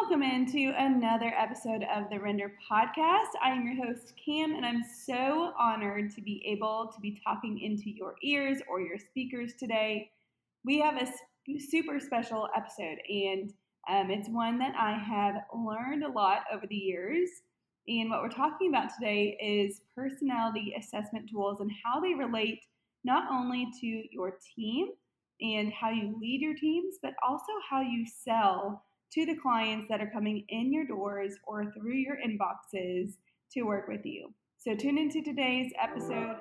Welcome into another episode of the Render Podcast. I am your host, Cam, and I'm so honored to be able to be talking into your ears or your speakers today. We have a super special episode, and um, it's one that I have learned a lot over the years. And what we're talking about today is personality assessment tools and how they relate not only to your team and how you lead your teams, but also how you sell to the clients that are coming in your doors or through your inboxes to work with you. So tune into today's episode.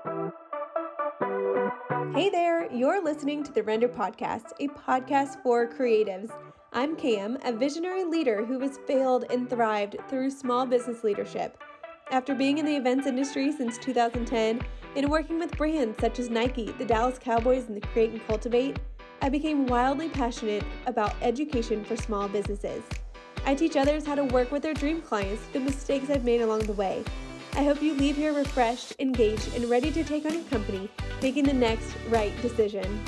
Hey there, you're listening to the Render Podcast, a podcast for creatives. I'm Cam, a visionary leader who has failed and thrived through small business leadership. After being in the events industry since 2010 and working with brands such as Nike, the Dallas Cowboys, and the Create and Cultivate, I became wildly passionate about education for small businesses. I teach others how to work with their dream clients, the mistakes I've made along the way. I hope you leave here refreshed, engaged, and ready to take on your company, making the next right decision.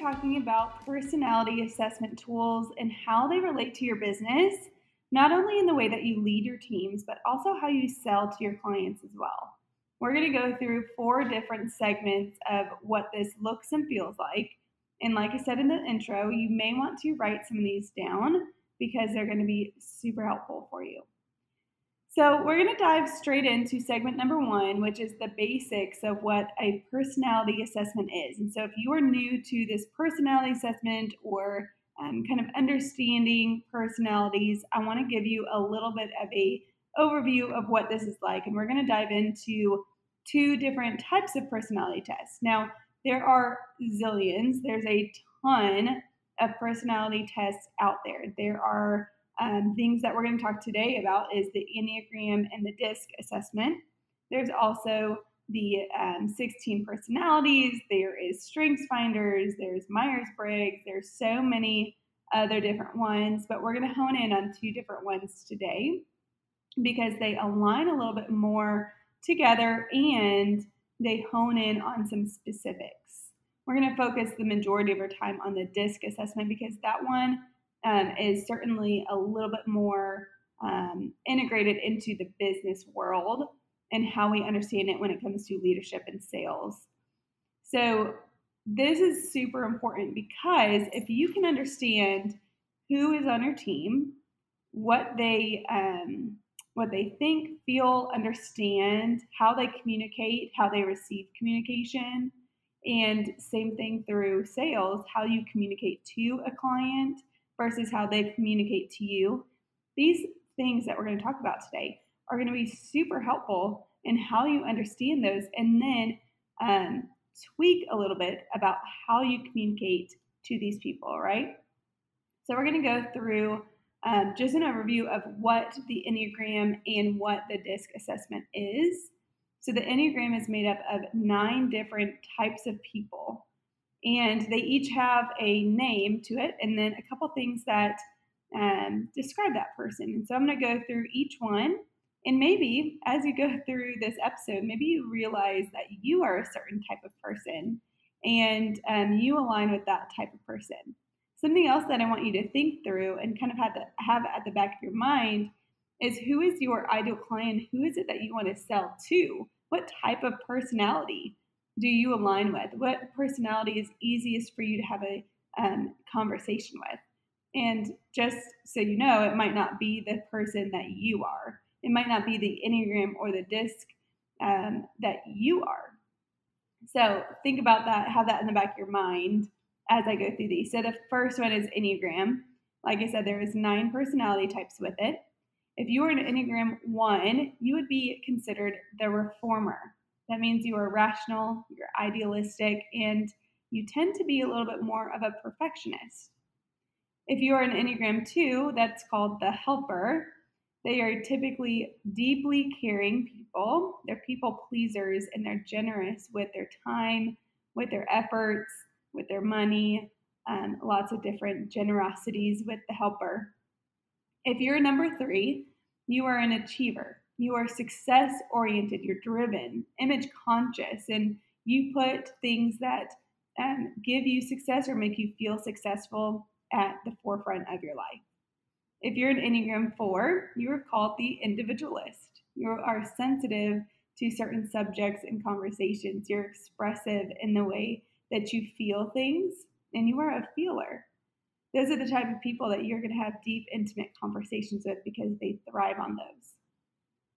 Talking about personality assessment tools and how they relate to your business, not only in the way that you lead your teams, but also how you sell to your clients as well. We're going to go through four different segments of what this looks and feels like. And like I said in the intro, you may want to write some of these down because they're going to be super helpful for you. So, we're going to dive straight into segment number one, which is the basics of what a personality assessment is. And so, if you are new to this personality assessment or um, kind of understanding personalities, I want to give you a little bit of a overview of what this is like. And we're going to dive into two different types of personality tests. Now, there are zillions, there's a ton of personality tests out there. There are um, things that we're going to talk today about is the Enneagram and the DISC assessment. There's also the um, 16 personalities, there is Strengths Finders, there's Myers Briggs, there's so many other different ones, but we're going to hone in on two different ones today because they align a little bit more together and they hone in on some specifics. We're going to focus the majority of our time on the DISC assessment because that one um, is certainly a little bit more um, integrated into the business world and how we understand it when it comes to leadership and sales. So, this is super important because if you can understand who is on your team, what they um, what they think, feel, understand, how they communicate, how they receive communication, and same thing through sales, how you communicate to a client, versus how they communicate to you. These things that we're going to talk about today are going to be super helpful in how you understand those and then um, tweak a little bit about how you communicate to these people, right? So, we're going to go through um, just an overview of what the Enneagram and what the DISC assessment is. So, the Enneagram is made up of nine different types of people and they each have a name to it and then a couple things that um, describe that person. And so I'm going to go through each one. And maybe as you go through this episode, maybe you realize that you are a certain type of person and um, you align with that type of person. Something else that I want you to think through and kind of have, to have at the back of your mind is who is your ideal client? Who is it that you want to sell to? What type of personality do you align with? What personality is easiest for you to have a um, conversation with? And just so you know, it might not be the person that you are. It might not be the Enneagram or the DISC um, that you are. So think about that, have that in the back of your mind as I go through these. So the first one is Enneagram. Like I said, there is nine personality types with it. If you were an Enneagram 1, you would be considered the reformer. That means you are rational, you're idealistic, and you tend to be a little bit more of a perfectionist. If you are an Enneagram 2, that's called the helper. They are typically deeply caring people. They're people pleasers and they're generous with their time, with their efforts, with their money, um, lots of different generosities with the helper. If you're number three, you are an achiever. You are success oriented, you're driven, image conscious, and you put things that um, give you success or make you feel successful at the forefront of your life. If you're an Enneagram 4, you are called the individualist. You are sensitive to certain subjects and conversations. You're expressive in the way that you feel things, and you are a feeler. Those are the type of people that you're going to have deep, intimate conversations with because they thrive on those.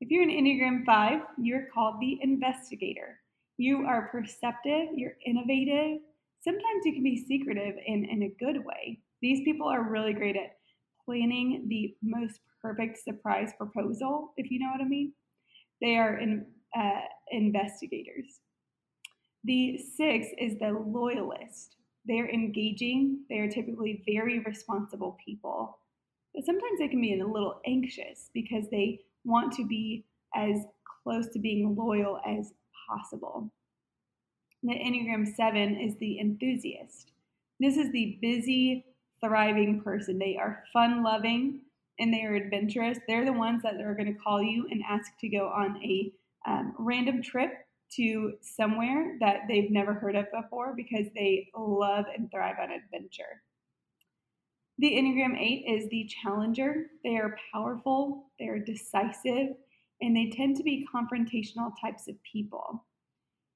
If you're an Enneagram 5, you're called the investigator. You are perceptive, you're innovative. Sometimes you can be secretive in, in a good way. These people are really great at planning the most perfect surprise proposal, if you know what I mean. They are in, uh, investigators. The six is the loyalist. They're engaging, they are typically very responsible people. But sometimes they can be a little anxious because they want to be as close to being loyal as possible. The Enneagram 7 is the enthusiast. This is the busy, thriving person. They are fun loving and they are adventurous. They're the ones that are going to call you and ask to go on a um, random trip to somewhere that they've never heard of before because they love and thrive on adventure. The Enneagram 8 is the challenger. They are powerful, they are decisive, and they tend to be confrontational types of people.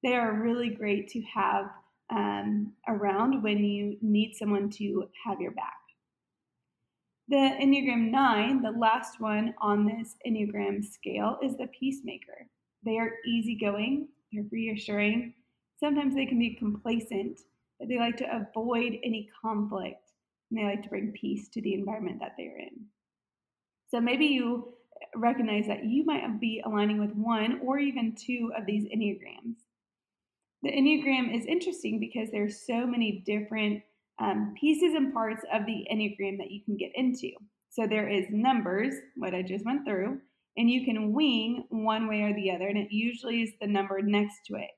They are really great to have um, around when you need someone to have your back. The Enneagram 9, the last one on this Enneagram scale, is the peacemaker. They are easygoing, they're reassuring. Sometimes they can be complacent, but they like to avoid any conflict and they like to bring peace to the environment that they're in. So maybe you recognize that you might be aligning with one or even two of these Enneagrams. The Enneagram is interesting because there's so many different um, pieces and parts of the Enneagram that you can get into. So there is numbers, what I just went through, and you can wing one way or the other, and it usually is the number next to it.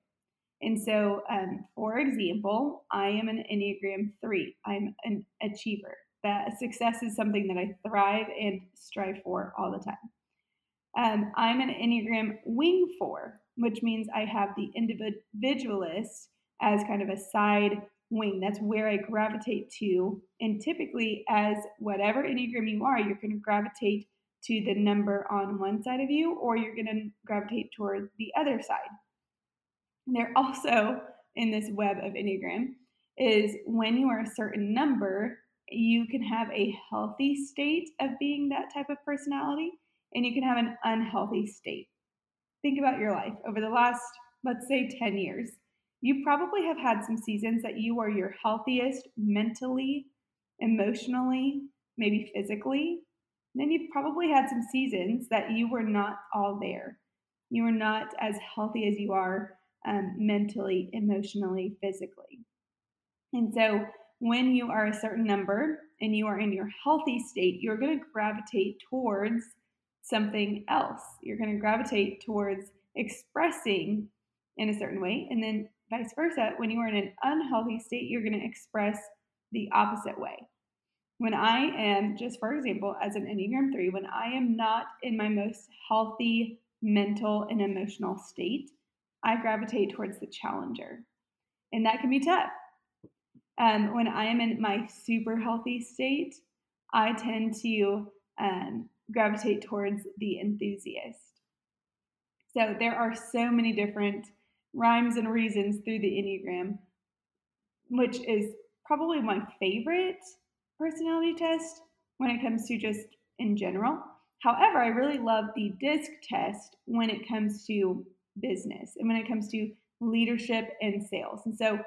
And so, um, for example, I am an Enneagram 3. I'm an achiever. That success is something that I thrive and strive for all the time. Um, I'm an Enneagram Wing 4, which means I have the individualist as kind of a side wing. That's where I gravitate to. And typically, as whatever Enneagram you are, you're going to gravitate to the number on one side of you, or you're going to gravitate toward the other side. There also, in this web of Enneagram, is when you are a certain number, you can have a healthy state of being that type of personality, and you can have an unhealthy state. Think about your life over the last, let's say, 10 years. You probably have had some seasons that you are your healthiest mentally, emotionally, maybe physically, then you've probably had some seasons that you were not all there. You were not as healthy as you are um, mentally, emotionally, physically. And so when you are a certain number and you are in your healthy state, you're going to gravitate towards something else. You're going to gravitate towards expressing in a certain way. And then vice versa, when you are in an unhealthy state, you're going to express the opposite way. When I am, just for example, as an Enneagram 3, when I am not in my most healthy mental and emotional state, I gravitate towards the challenger. And that can be tough. Um, when I am in my super healthy state, I tend to um, gravitate towards the enthusiast. So there are so many different rhymes and reasons through the Enneagram, which is probably my favorite personality test when it comes to just in general. However, I really love the DISC test when it comes to business and when it comes to leadership and sales. And so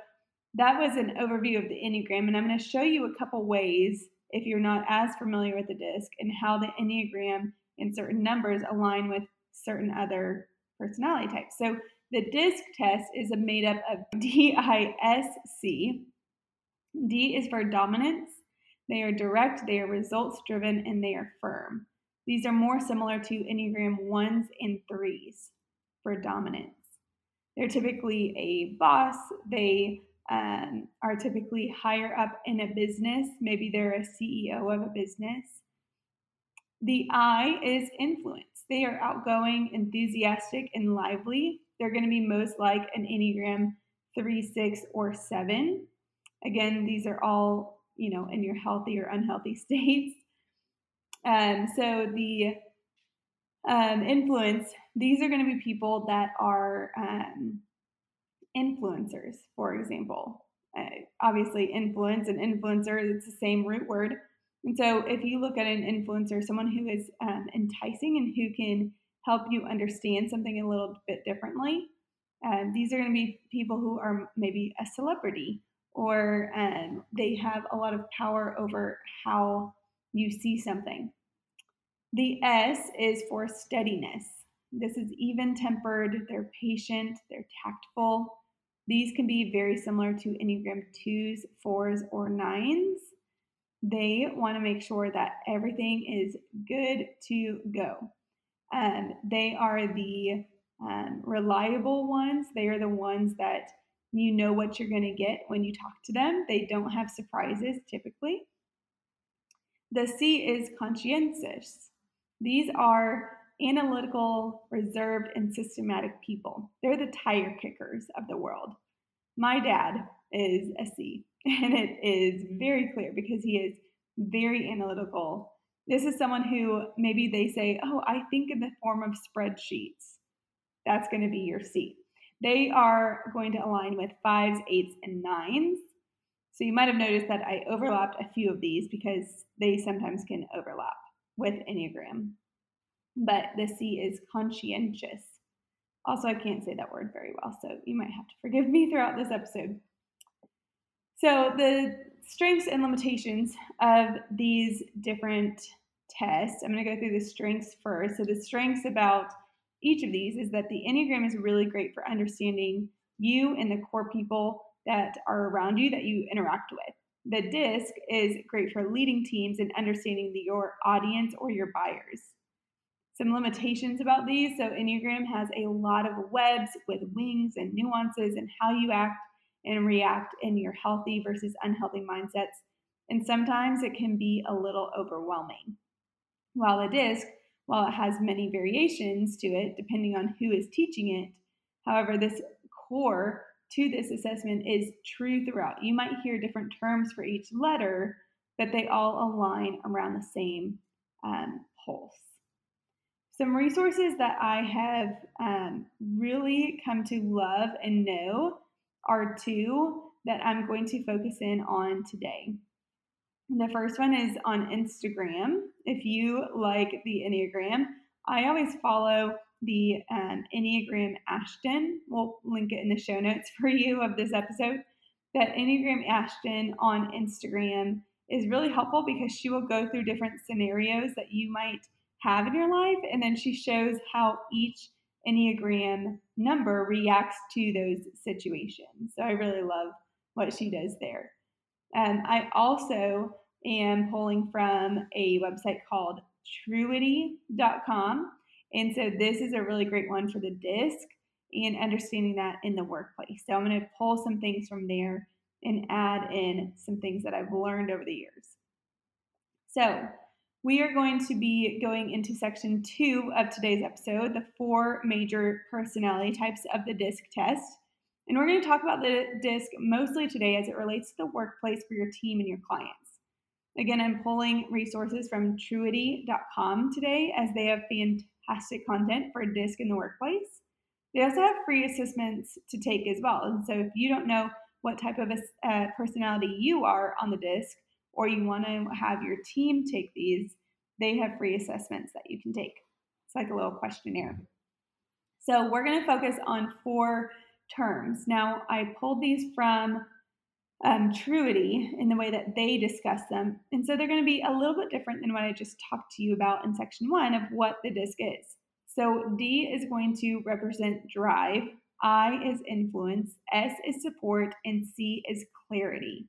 that was an overview of the Enneagram. And I'm going to show you a couple ways, if you're not as familiar with the DISC, and how the Enneagram and certain numbers align with certain other personality types. So the DISC test is made up of D I S C. D is for dominance, they are direct, they are results driven, and they are firm. These are more similar to Enneagram 1s and 3s for dominance. They're typically a boss, they um, are typically higher up in a business. Maybe they're a CEO of a business. The I is influence. They are outgoing, enthusiastic, and lively. They're going to be most like an Enneagram 3, 6, or 7. Again, these are all, you know, in your healthy or unhealthy states. Um, so the um, influence, these are going to be people that are um, influencers, for example. Uh, obviously, influence and influencer, it's the same root word. And so, if you look at an influencer, someone who is um, enticing and who can help you understand something a little bit differently, um, these are going to be people who are maybe a celebrity or um, they have a lot of power over how you see something. The S is for steadiness. This is even tempered, they're patient, they're tactful. These can be very similar to Enneagram 2s, 4s, or 9s. They want to make sure that everything is good to go. Um, they are the um, reliable ones. They are the ones that you know what you're going to get when you talk to them. They don't have surprises typically. The C is conscientious. These are analytical, reserved, and systematic people. They're the tire kickers of the world. My dad is a C, and it is mm-hmm. very clear because he is very analytical. This is someone who maybe they say, Oh, I think in the form of spreadsheets. That's going to be your C. They are going to align with fives, eights, and nines. So you might have noticed that I overlapped a few of these because they sometimes can overlap with Enneagram. But the C is conscientious. Also, I can't say that word very well, so you might have to forgive me throughout this episode. So, the strengths and limitations of these different tests, I'm going to go through the strengths first. So, the strengths about each of these is that the Enneagram is really great for understanding you and the core people that are around you that you interact with. The DISC is great for leading teams and understanding the, your audience or your buyers. Some limitations about these so, Enneagram has a lot of webs with wings and nuances and how you act and react in your healthy versus unhealthy mindsets. And sometimes it can be a little overwhelming. While the DISC while it has many variations to it depending on who is teaching it, however, this core to this assessment is true throughout. You might hear different terms for each letter, but they all align around the same um, pulse. Some resources that I have um, really come to love and know are two that I'm going to focus in on today. The first one is on Instagram. If you like the Enneagram, I always follow the um, Enneagram Ashton. We'll link it in the show notes for you of this episode. That Enneagram Ashton on Instagram is really helpful because she will go through different scenarios that you might have in your life, and then she shows how each Enneagram number reacts to those situations. So I really love what she does there. Um, I also am pulling from a website called truity.com. And so this is a really great one for the disc and understanding that in the workplace. So I'm going to pull some things from there and add in some things that I've learned over the years. So we are going to be going into section two of today's episode, the four major personality types of the DISC test. And we're going to talk about the DISC mostly today as it relates to the workplace for your team and your clients. Again, I'm pulling resources from truity.com today as they have fantastic content for DISC in the workplace. They also have free assessments to take as well. And so if you don't know what type of a, uh, personality you are on the DISC, or you want to have your team take these, they have free assessments that you can take. It's like a little questionnaire. So we're going to focus on four terms. Now, I pulled these from um, truity in the way that they discuss them. And so they're going to be a little bit different than what I just talked to you about in section one of what the disc is. So D is going to represent drive, I is influence, S is support, and C is clarity.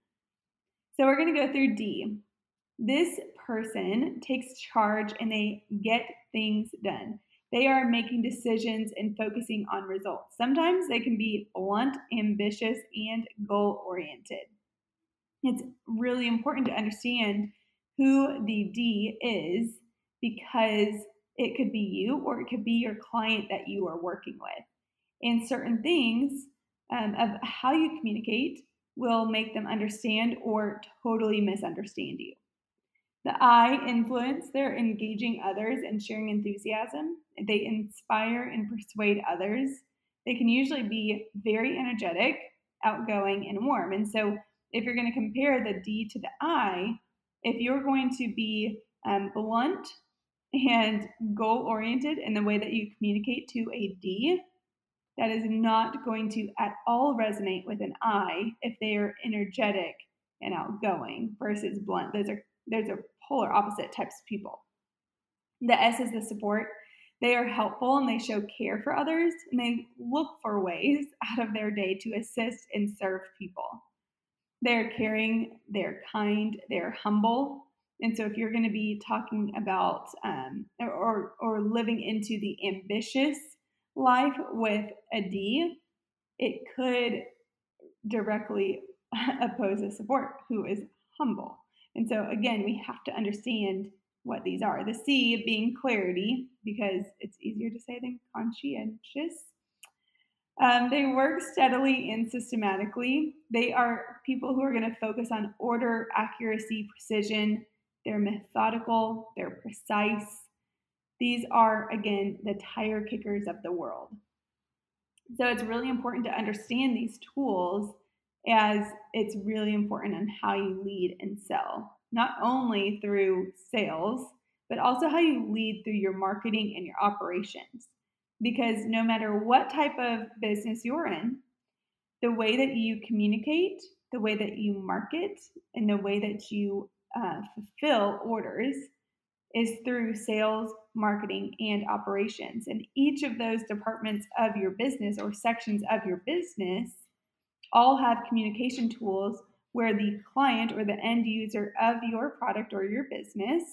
So we're going to go through D. This person takes charge and they get things done. They are making decisions and focusing on results. Sometimes they can be blunt, ambitious, and goal oriented. It's really important to understand who the D is because it could be you or it could be your client that you are working with. And certain things um, of how you communicate will make them understand or totally misunderstand you. The I influence, they're engaging others and sharing enthusiasm. They inspire and persuade others. They can usually be very energetic, outgoing, and warm. And so, if you're going to compare the D to the I, if you're going to be um, blunt and goal oriented in the way that you communicate to a D, that is not going to at all resonate with an I if they are energetic and outgoing versus blunt. Those are those are polar opposite types of people. The S is the support. They are helpful and they show care for others and they look for ways out of their day to assist and serve people. They're caring, they're kind, they're humble. And so, if you're going to be talking about um, or, or living into the ambitious life with a D, it could directly oppose a support who is humble. And so, again, we have to understand what these are. The C being clarity, because it's easier to say than conscientious. Um, they work steadily and systematically. They are people who are going to focus on order, accuracy, precision. They're methodical, they're precise. These are, again, the tire kickers of the world. So it's really important to understand these tools as it's really important on how you lead and sell, not only through sales, but also how you lead through your marketing and your operations. Because no matter what type of business you're in, the way that you communicate, the way that you market, and the way that you uh, fulfill orders is through sales, marketing, and operations. And each of those departments of your business or sections of your business all have communication tools where the client or the end user of your product or your business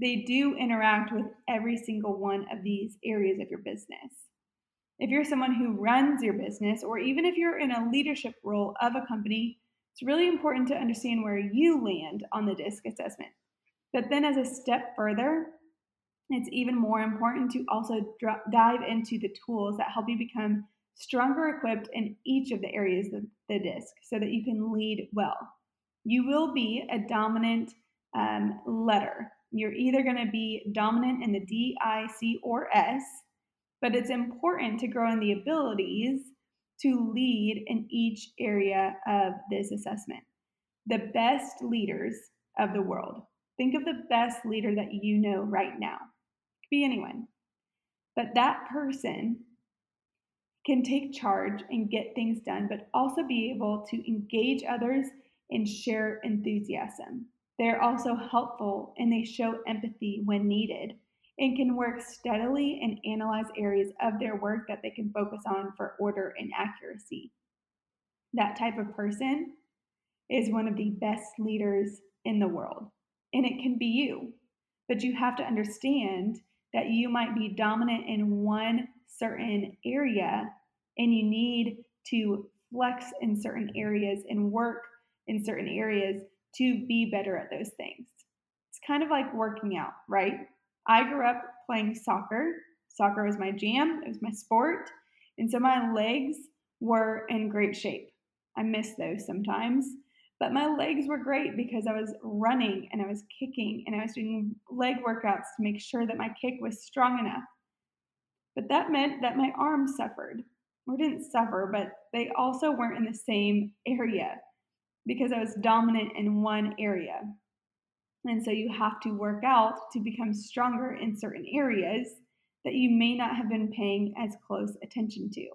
they do interact with every single one of these areas of your business. If you're someone who runs your business, or even if you're in a leadership role of a company, it's really important to understand where you land on the DISC assessment. But then, as a step further, it's even more important to also dive into the tools that help you become stronger equipped in each of the areas of the disc so that you can lead well. You will be a dominant um, letter. You're either going to be dominant in the D, I, C, or S, but it's important to grow in the abilities to lead in each area of this assessment. The best leaders of the world. Think of the best leader that you know right now. It could be anyone. But that person can take charge and get things done, but also be able to engage others and share enthusiasm. They're also helpful and they show empathy when needed and can work steadily and analyze areas of their work that they can focus on for order and accuracy. That type of person is one of the best leaders in the world, and it can be you. But you have to understand that you might be dominant in one certain area and you need to flex in certain areas and work in certain areas to be better at those things. It's kind of like working out, right? I grew up playing soccer. Soccer was my jam, it was my sport. And so my legs were in great shape. I miss those sometimes. But my legs were great because I was running and I was kicking and I was doing leg workouts to make sure that my kick was strong enough. But that meant that my arms suffered, or didn't suffer, but they also weren't in the same area because I was dominant in one area. And so you have to work out to become stronger in certain areas that you may not have been paying as close attention to.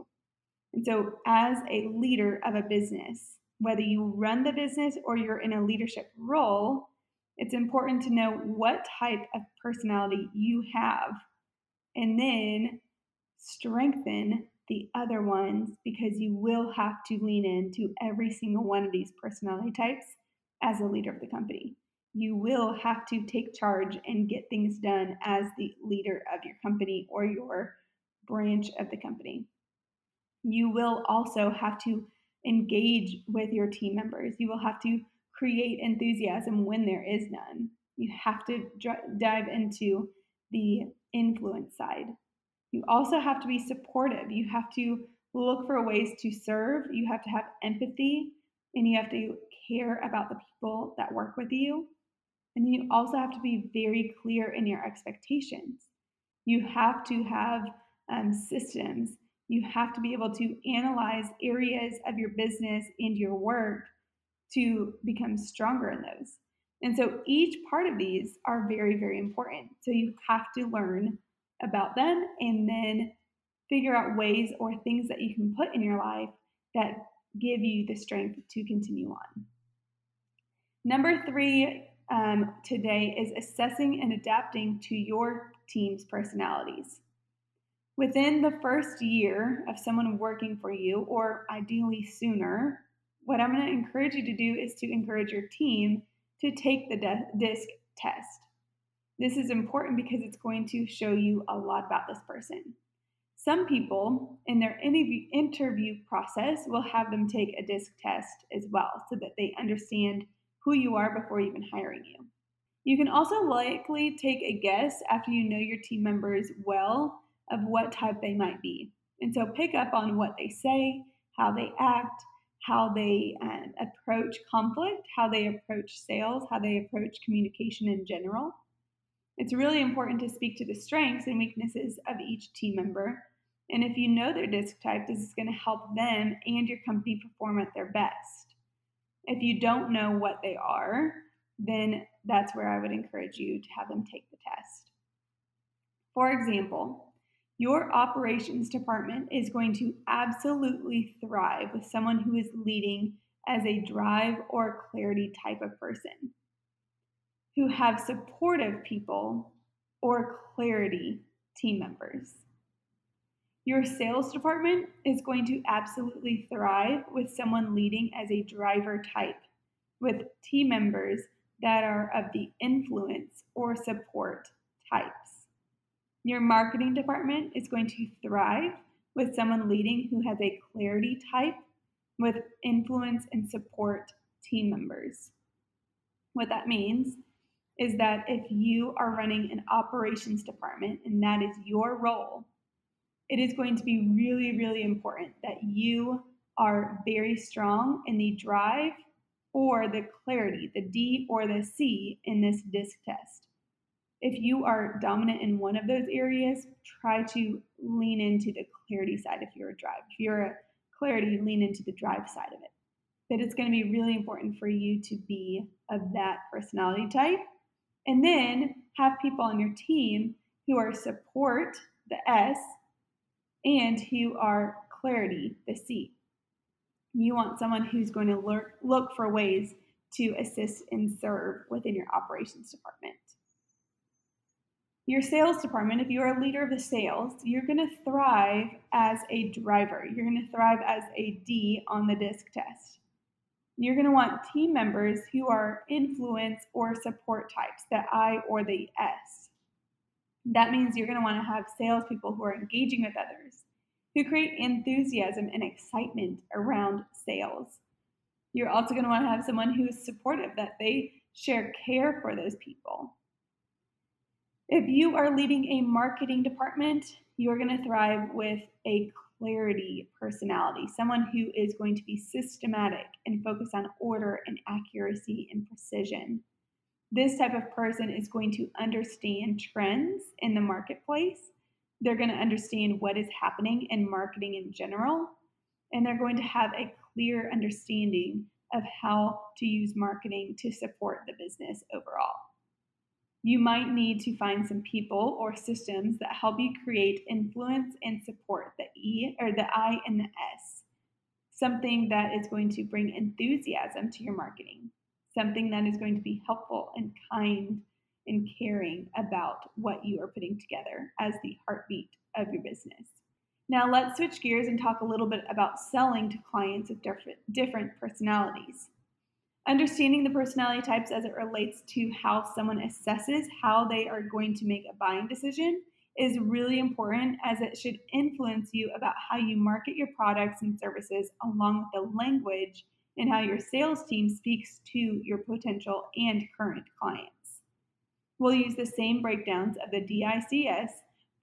And so, as a leader of a business, whether you run the business or you're in a leadership role, it's important to know what type of personality you have and then strengthen the other ones because you will have to lean into every single one of these personality types as a leader of the company. You will have to take charge and get things done as the leader of your company or your branch of the company. You will also have to engage with your team members. You will have to create enthusiasm when there is none. You have to dive into the influence side. You also have to be supportive. You have to look for ways to serve. You have to have empathy and you have to care about the people that work with you. And you also have to be very clear in your expectations. You have to have um, systems. You have to be able to analyze areas of your business and your work to become stronger in those. And so each part of these are very, very important. So you have to learn about them and then figure out ways or things that you can put in your life that give you the strength to continue on. Number three um, today is assessing and adapting to your team's personalities. Within the first year of someone working for you, or ideally sooner, what I'm going to encourage you to do is to encourage your team to take the DISC test. This is important because it's going to show you a lot about this person. Some people in their interview process will have them take a DISC test as well so that they understand who you are before even hiring you. You can also likely take a guess after you know your team members well of what type they might be. And so pick up on what they say, how they act, how they um, approach conflict, how they approach sales, how they approach communication in general. It's really important to speak to the strengths and weaknesses of each team member. And if you know their disc type, this is going to help them and your company perform at their best. If you don't know what they are, then that's where I would encourage you to have them take the test. For example, your operations department is going to absolutely thrive with someone who is leading as a drive or clarity type of person, who have supportive people or clarity team members. Your sales department is going to absolutely thrive with someone leading as a driver type, with team members that are of the influence or support types. Your marketing department is going to thrive with someone leading who has a clarity type with influence and support team members. What that means is that if you are running an operations department and that is your role, it is going to be really, really important that you are very strong in the drive or the clarity, the D or the C in this DISC test. If you are dominant in one of those areas, try to lean into the clarity side if you're a drive. If you're a clarity, lean into the drive side of it. But it's going to be really important for you to be of that personality type. And then have people on your team who are support, the S, and who are clarity, the C. You want someone who's going to look for ways to assist and serve within your operations department. Your sales department, if you're a leader of the sales, you're going to thrive as a driver. You're going to thrive as a D on the DISC test. You're going to want team members who are influence or support types, the I or the S. That means you're going to want to have salespeople who are engaging with others, who create enthusiasm and excitement around sales. You're also going to want to have someone who's supportive, that they share care for those people. If you are leading a marketing department, you are going to thrive with a clarity personality, someone who is going to be systematic and focus on order and accuracy and precision. This type of person is going to understand trends in the marketplace. They're going to understand what is happening in marketing in general, and they're going to have a clear understanding of how to use marketing to support the business overall you might need to find some people or systems that help you create influence and support the E or the I and the S. Something that is going to bring enthusiasm to your marketing, something that is going to be helpful and kind and caring about what you are putting together as the heartbeat of your business. Now, let's switch gears and talk a little bit about selling to clients of different, different personalities. Understanding the personality types as it relates to how someone assesses how they are going to make a buying decision is really important as it should influence you about how you market your products and services along with the language and how your sales team speaks to your potential and current clients. We'll use the same breakdowns of the DICS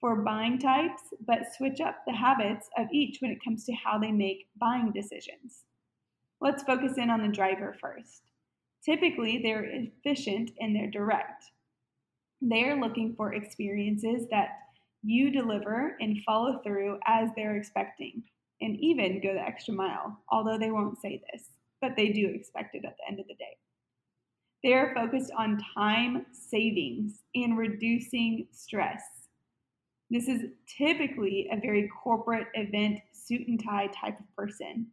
for buying types, but switch up the habits of each when it comes to how they make buying decisions. Let's focus in on the driver first. Typically, they're efficient and they're direct. They're looking for experiences that you deliver and follow through as they're expecting, and even go the extra mile, although they won't say this, but they do expect it at the end of the day. They are focused on time savings and reducing stress. This is typically a very corporate event, suit and tie type of person.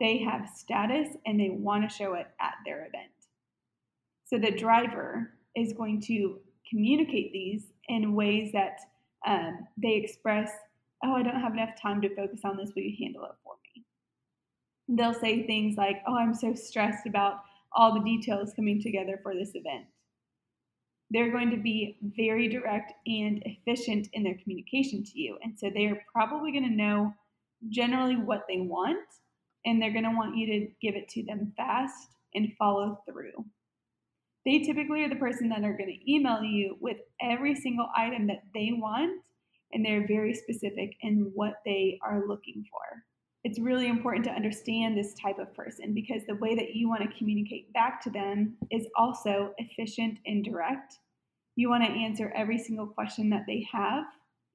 They have status and they want to show it at their event. So the driver is going to communicate these in ways that um, they express, oh, I don't have enough time to focus on this. Will you handle it for me? They'll say things like, oh, I'm so stressed about all the details coming together for this event. They're going to be very direct and efficient in their communication to you. And so they're probably going to know generally what they want, and they're going to want you to give it to them fast and follow through. They typically are the person that are going to email you with every single item that they want, and they're very specific in what they are looking for. It's really important to understand this type of person because the way that you want to communicate back to them is also efficient and direct. You want to answer every single question that they have,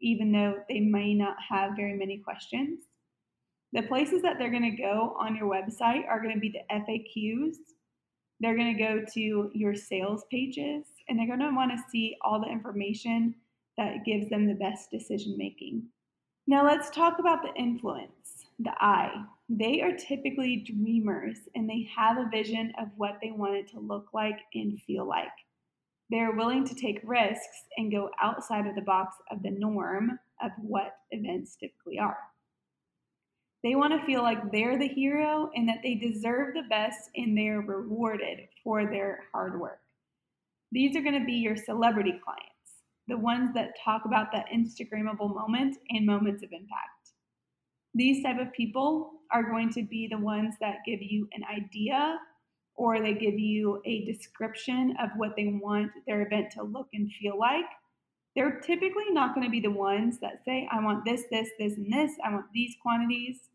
even though they may not have very many questions. The places that they're going to go on your website are going to be the FAQs, they're going to go to your sales pages and they're going to want to see all the information that gives them the best decision making. Now, let's talk about the influence, the I. They are typically dreamers and they have a vision of what they want it to look like and feel like. They're willing to take risks and go outside of the box of the norm of what events typically are. They want to feel like they're the hero and that they deserve the best and they're rewarded for their hard work. These are going to be your celebrity clients, the ones that talk about that Instagrammable moment and moments of impact. These type of people are going to be the ones that give you an idea or they give you a description of what they want their event to look and feel like. They're typically not going to be the ones that say, I want this, this, this, and this. I want these quantities.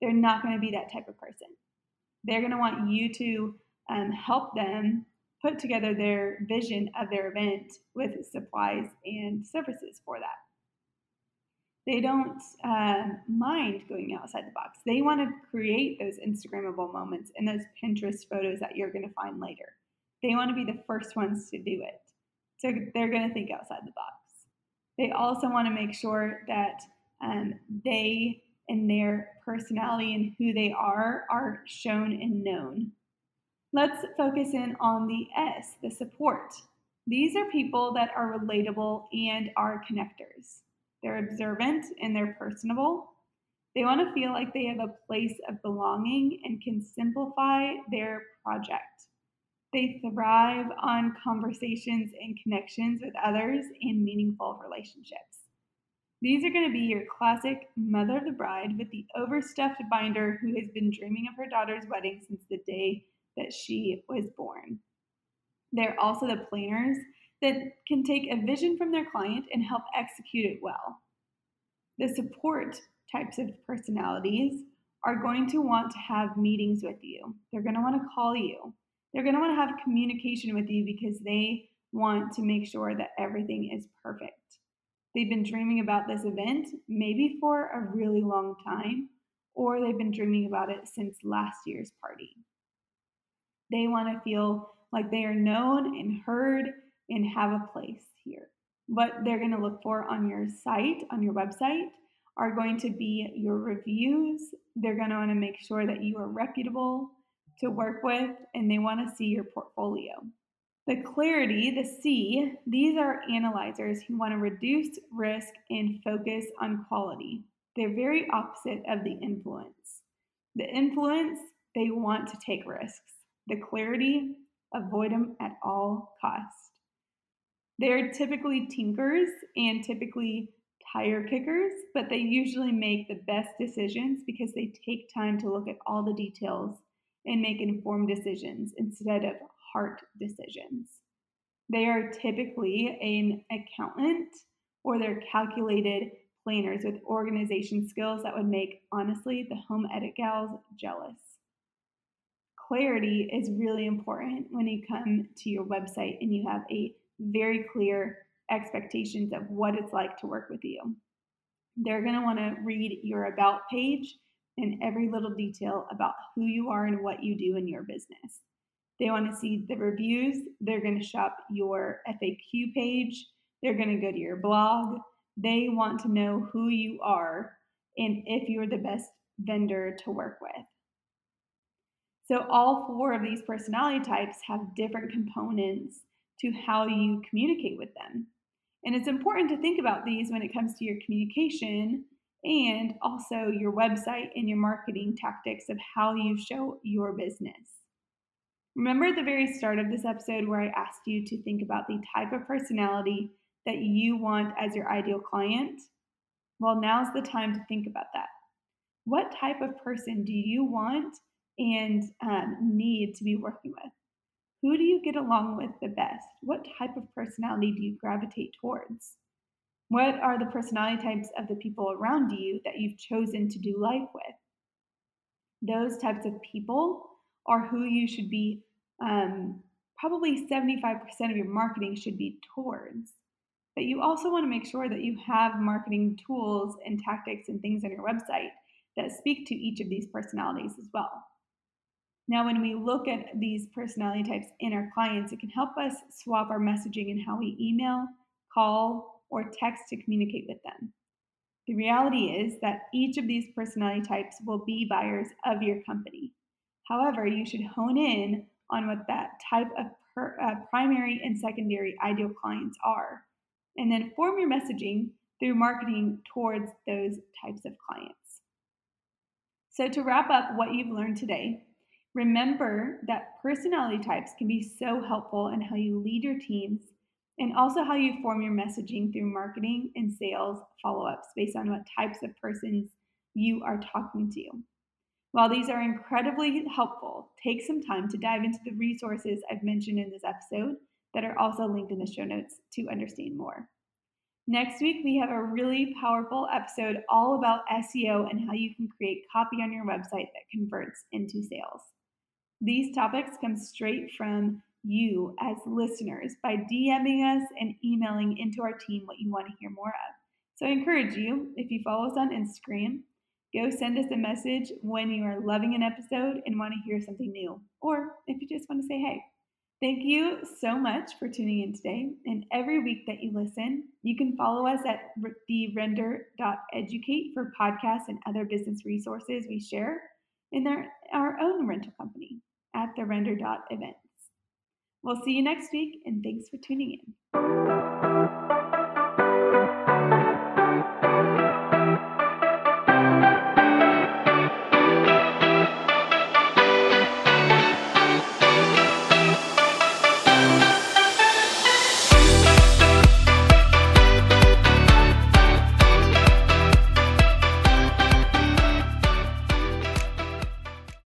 They're not going to be that type of person. They're going to want you to um, help them put together their vision of their event with supplies and services for that. They don't uh, mind going outside the box. They want to create those Instagrammable moments and those Pinterest photos that you're going to find later. They want to be the first ones to do it. So they're going to think outside the box. They also want to make sure that um, they and their personality and who they are are shown and known. Let's focus in on the S, the support. These are people that are relatable and are connectors. They're observant and they're personable. They want to feel like they have a place of belonging and can simplify their project. They thrive on conversations and connections with others in meaningful relationships. These are going to be your classic mother of the bride with the overstuffed binder who has been dreaming of her daughter's wedding since the day that she was born. They're also the planners that can take a vision from their client and help execute it well. The support types of personalities are going to want to have meetings with you. They're going to want to call you. They're going to want to have communication with you because they want to make sure that everything is perfect. They've been dreaming about this event maybe for a really long time, or they've been dreaming about it since last year's party. They want to feel like they are known and heard and have a place here. What they're going to look for on your site, on your website, are going to be your reviews. They're going to want to make sure that you are reputable to work with, and they want to see your portfolio. The clarity, the C, these are analyzers who want to reduce risk and focus on quality. They're very opposite of the influence. The influence, they want to take risks. The clarity, avoid them at all costs. They're typically tinkers and typically tire kickers, but they usually make the best decisions because they take time to look at all the details and make informed decisions instead of heart decisions. They are typically an accountant or they're calculated planners with organization skills that would make, honestly, the home edit gals jealous. Clarity is really important when you come to your website and you have a very clear expectations of what it's like to work with you. They're going to want to read your about page and every little detail about who you are and what you do in your business. They want to see the reviews. They're going to shop your FAQ page. They're going to go to your blog. They want to know who you are and if you're the best vendor to work with. So, all four of these personality types have different components to how you communicate with them. And it's important to think about these when it comes to your communication and also your website and your marketing tactics of how you show your business. Remember at the very start of this episode where I asked you to think about the type of personality that you want as your ideal client? Well, now's the time to think about that. What type of person do you want and um, need to be working with? Who do you get along with the best? What type of personality do you gravitate towards? What are the personality types of the people around you that you've chosen to do life with? Those types of people are who you should be, um, probably 75% of your marketing should be towards. But you also want to make sure that you have marketing tools and tactics and things on your website that speak to each of these personalities as well. Now, when we look at these personality types in our clients, it can help us swap our messaging and how we email, call, or text to communicate with them. The reality is that each of these personality types will be buyers of your company. However, you should hone in on what that type of per, uh, primary and secondary ideal clients are, and then form your messaging through marketing towards those types of clients. So, to wrap up what you've learned today, Remember that personality types can be so helpful in how you lead your teams and also how you form your messaging through marketing and sales follow ups based on what types of persons you are talking to. While these are incredibly helpful, take some time to dive into the resources I've mentioned in this episode that are also linked in the show notes to understand more. Next week, we have a really powerful episode all about SEO and how you can create copy on your website that converts into sales. These topics come straight from you as listeners by DMing us and emailing into our team what you want to hear more of. So I encourage you, if you follow us on Instagram, go send us a message when you are loving an episode and want to hear something new, or if you just want to say hey. Thank you so much for tuning in today. And every week that you listen, you can follow us at therender.educate for podcasts and other business resources we share in their, our own rental company at the render.events. We'll see you next week, and thanks for tuning in.